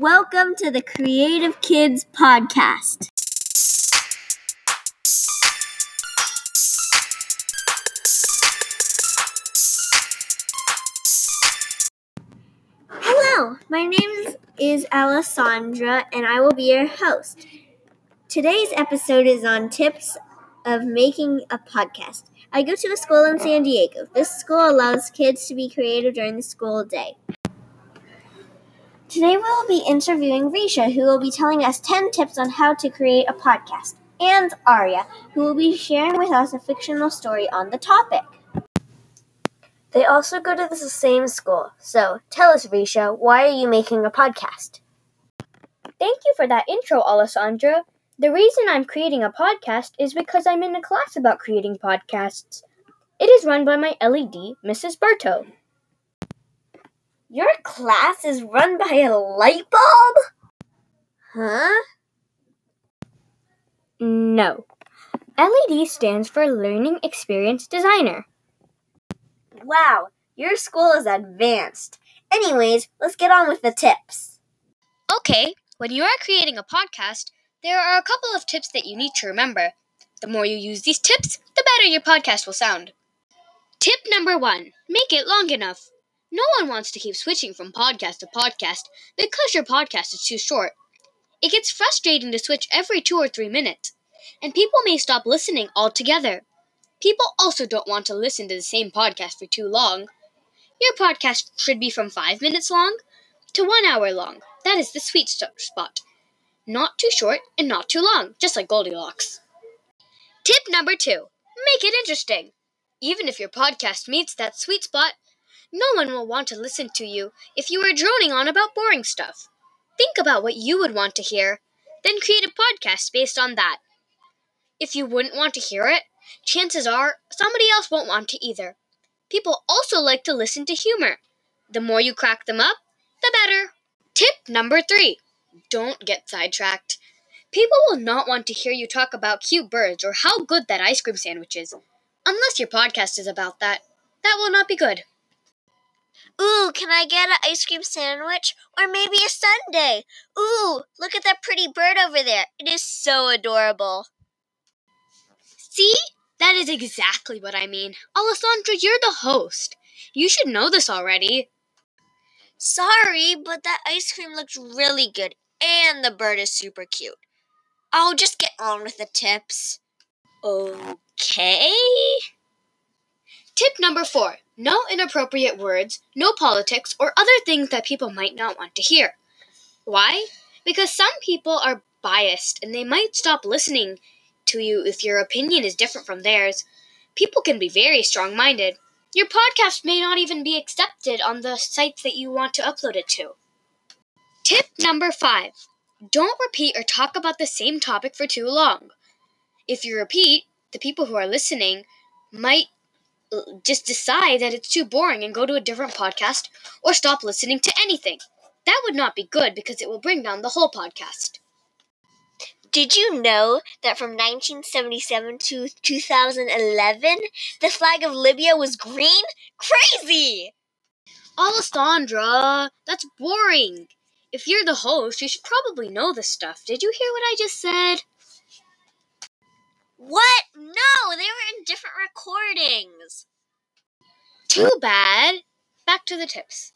Welcome to the Creative Kids Podcast. Hello, my name is Alessandra and I will be your host. Today's episode is on tips of making a podcast. I go to a school in San Diego. This school allows kids to be creative during the school day. Today we'll be interviewing Risha, who will be telling us 10 tips on how to create a podcast, and Arya, who will be sharing with us a fictional story on the topic. They also go to the same school. So tell us, Risha, why are you making a podcast? Thank you for that intro, Alessandra. The reason I'm creating a podcast is because I'm in a class about creating podcasts. It is run by my LED, Mrs. Berto. Your class is run by a light bulb? Huh? No. LED stands for Learning Experience Designer. Wow, your school is advanced. Anyways, let's get on with the tips. Okay, when you are creating a podcast, there are a couple of tips that you need to remember. The more you use these tips, the better your podcast will sound. Tip number one make it long enough. No one wants to keep switching from podcast to podcast because your podcast is too short. It gets frustrating to switch every two or three minutes, and people may stop listening altogether. People also don't want to listen to the same podcast for too long. Your podcast should be from five minutes long to one hour long. That is the sweet spot. Not too short and not too long, just like Goldilocks. Tip number two make it interesting. Even if your podcast meets that sweet spot, no one will want to listen to you if you are droning on about boring stuff. Think about what you would want to hear, then create a podcast based on that. If you wouldn't want to hear it, chances are somebody else won't want to either. People also like to listen to humor. The more you crack them up, the better. Tip number three don't get sidetracked. People will not want to hear you talk about cute birds or how good that ice cream sandwich is. Unless your podcast is about that. That will not be good. Ooh, can I get an ice cream sandwich? Or maybe a sundae? Ooh, look at that pretty bird over there. It is so adorable. See? That is exactly what I mean. Alessandra, you're the host. You should know this already. Sorry, but that ice cream looks really good, and the bird is super cute. I'll just get on with the tips. Okay. Tip number four no inappropriate words, no politics, or other things that people might not want to hear. Why? Because some people are biased and they might stop listening to you if your opinion is different from theirs. People can be very strong minded. Your podcast may not even be accepted on the sites that you want to upload it to. Tip number five don't repeat or talk about the same topic for too long. If you repeat, the people who are listening might just decide that it's too boring and go to a different podcast or stop listening to anything. That would not be good because it will bring down the whole podcast. Did you know that from 1977 to 2011, the flag of Libya was green? Crazy! Alessandra, that's boring. If you're the host, you should probably know this stuff. Did you hear what I just said? Recordings. Too bad. Back to the tips.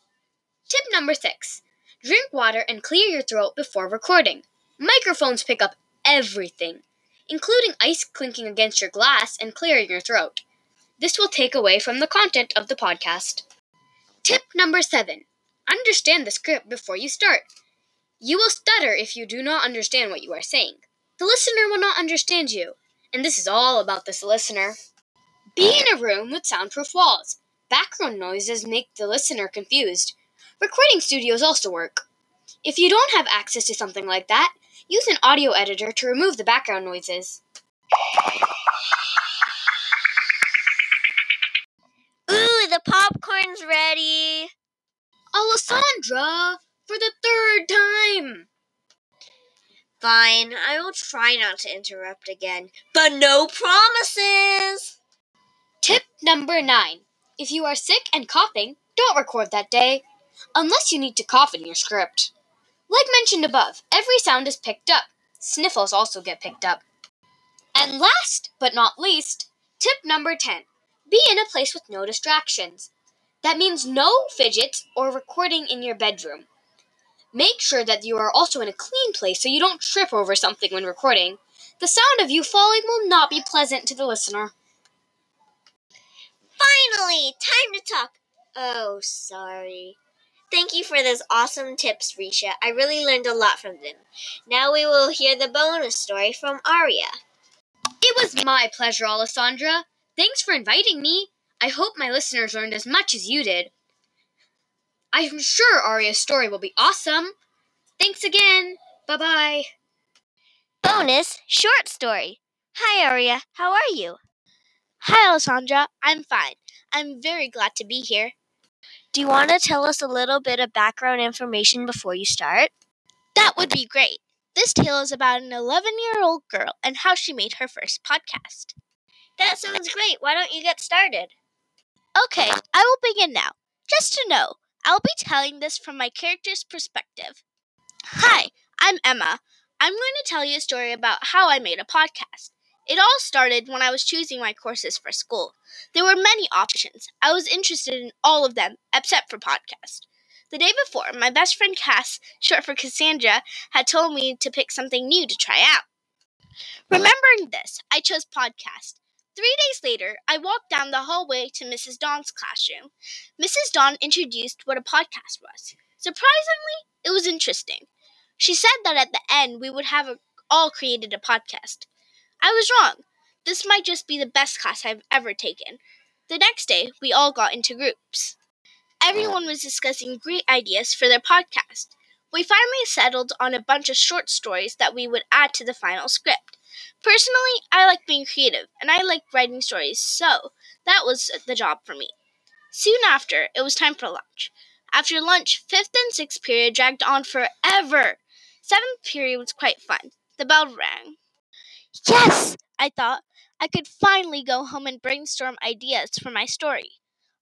Tip number six drink water and clear your throat before recording. Microphones pick up everything, including ice clinking against your glass and clearing your throat. This will take away from the content of the podcast. Tip number seven understand the script before you start. You will stutter if you do not understand what you are saying. The listener will not understand you and this is all about this listener. Be in a room with soundproof walls. Background noises make the listener confused. Recording studios also work. If you don't have access to something like that, use an audio editor to remove the background noises. Ooh, the popcorn's ready. Alessandra, for the third time. Fine, I will try not to interrupt again, but no promises! Number nine If you are sick and coughing, don't record that day, unless you need to cough in your script. Like mentioned above, every sound is picked up. Sniffles also get picked up. And last but not least, tip number 10 be in a place with no distractions. That means no fidgets or recording in your bedroom. Make sure that you are also in a clean place so you don't trip over something when recording. The sound of you falling will not be pleasant to the listener. Finally, time to talk. Oh, sorry. Thank you for those awesome tips, Risha. I really learned a lot from them. Now we will hear the bonus story from Aria. It was my pleasure, Alessandra. Thanks for inviting me. I hope my listeners learned as much as you did. I'm sure Aria's story will be awesome. Thanks again. Bye bye. Bonus short story. Hi, Aria. How are you? Hi, Alessandra. I'm fine. I'm very glad to be here. Do you want to tell us a little bit of background information before you start? That would be great. This tale is about an 11 year old girl and how she made her first podcast. That sounds great. Why don't you get started? Okay, I will begin now. Just to know, I'll be telling this from my character's perspective. Hi, I'm Emma. I'm going to tell you a story about how I made a podcast. It all started when I was choosing my courses for school. There were many options. I was interested in all of them except for podcast. The day before, my best friend Cass, short for Cassandra, had told me to pick something new to try out. Remembering this, I chose podcast. Three days later, I walked down the hallway to Mrs. Dawn's classroom. Mrs. Dawn introduced what a podcast was. Surprisingly, it was interesting. She said that at the end we would have a, all created a podcast. I was wrong. This might just be the best class I've ever taken. The next day, we all got into groups. Everyone was discussing great ideas for their podcast. We finally settled on a bunch of short stories that we would add to the final script. Personally, I like being creative and I like writing stories, so that was the job for me. Soon after, it was time for lunch. After lunch, fifth and sixth period dragged on forever. Seventh period was quite fun. The bell rang. Yes, I thought. I could finally go home and brainstorm ideas for my story.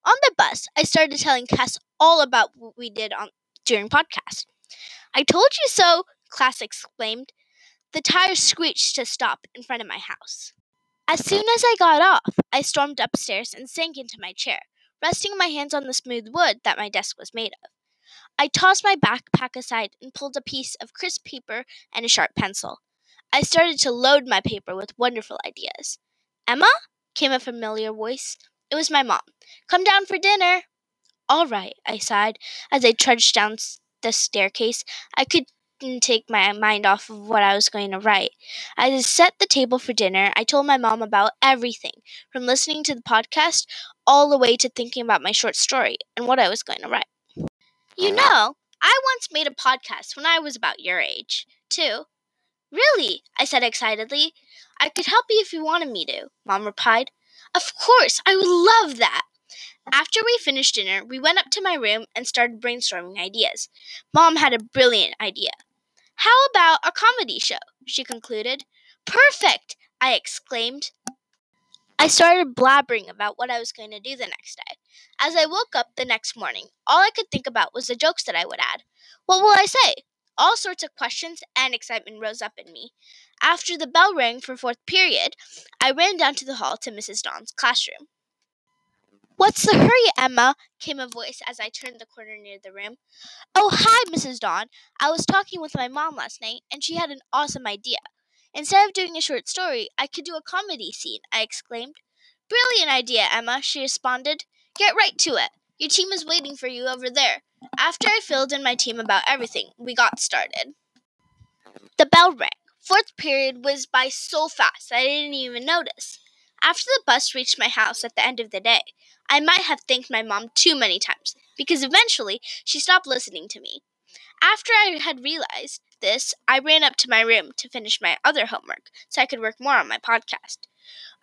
On the bus, I started telling Cass all about what we did on during podcast. I told you so, Cass exclaimed. The tires screeched to stop in front of my house. As soon as I got off, I stormed upstairs and sank into my chair, resting my hands on the smooth wood that my desk was made of. I tossed my backpack aside and pulled a piece of crisp paper and a sharp pencil. I started to load my paper with wonderful ideas. Emma? came a familiar voice. It was my mom. Come down for dinner. All right, I sighed as I trudged down the staircase. I could didn't take my mind off of what I was going to write. As I set the table for dinner, I told my mom about everything, from listening to the podcast all the way to thinking about my short story and what I was going to write. You know, I once made a podcast when I was about your age, too. Really? I said excitedly. I could help you if you wanted me to, Mom replied. Of course, I would love that. After we finished dinner, we went up to my room and started brainstorming ideas. Mom had a brilliant idea. How about a comedy show? she concluded. Perfect! I exclaimed. I started blabbering about what I was going to do the next day. As I woke up the next morning, all I could think about was the jokes that I would add. What will I say? All sorts of questions and excitement rose up in me. After the bell rang for fourth period, I ran down to the hall to Mrs. Don's classroom. What's the hurry, Emma? came a voice as I turned the corner near the room. Oh, hi, Mrs. Don. I was talking with my mom last night, and she had an awesome idea. Instead of doing a short story, I could do a comedy scene, I exclaimed. Brilliant idea, Emma, she responded. Get right to it. Your team is waiting for you over there. After I filled in my team about everything, we got started. The bell rang. Fourth period was by so fast I didn't even notice. After the bus reached my house at the end of the day, I might have thanked my mom too many times, because eventually she stopped listening to me. After I had realized this, I ran up to my room to finish my other homework so I could work more on my podcast.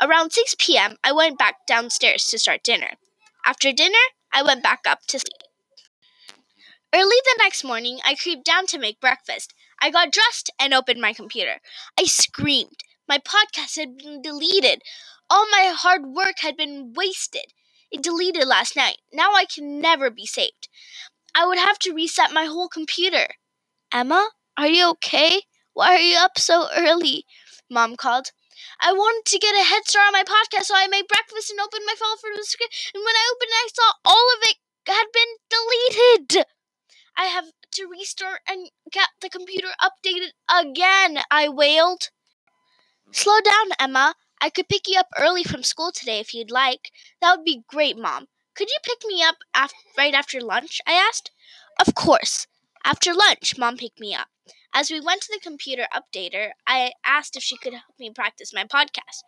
Around 6 p.m., I went back downstairs to start dinner. After dinner, I went back up to sleep. Early the next morning, I creeped down to make breakfast. I got dressed and opened my computer. I screamed. My podcast had been deleted. All my hard work had been wasted. It deleted last night. Now I can never be saved. I would have to reset my whole computer. Emma, are you okay? Why are you up so early? Mom called. I wanted to get a head start on my podcast, so I made breakfast and opened my phone for the script. And when I opened it, I saw all of it had been deleted. I have to restart and get the computer updated again, I wailed. Slow down, Emma. I could pick you up early from school today if you'd like. That would be great, Mom. Could you pick me up af- right after lunch? I asked. Of course. After lunch, Mom picked me up. As we went to the computer updater, I asked if she could help me practice my podcast.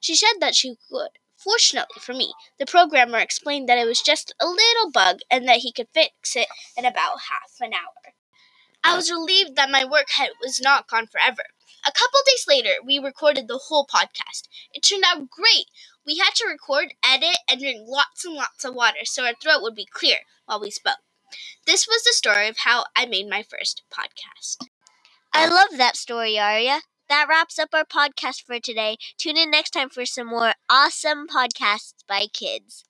She said that she would. Fortunately for me, the programmer explained that it was just a little bug and that he could fix it in about half an hour. I was relieved that my work had was not gone forever. A couple days later, we recorded the whole podcast. It turned out great. We had to record, edit, and drink lots and lots of water so our throat would be clear while we spoke. This was the story of how I made my first podcast. I love that story, Aria. That wraps up our podcast for today. Tune in next time for some more awesome podcasts by kids.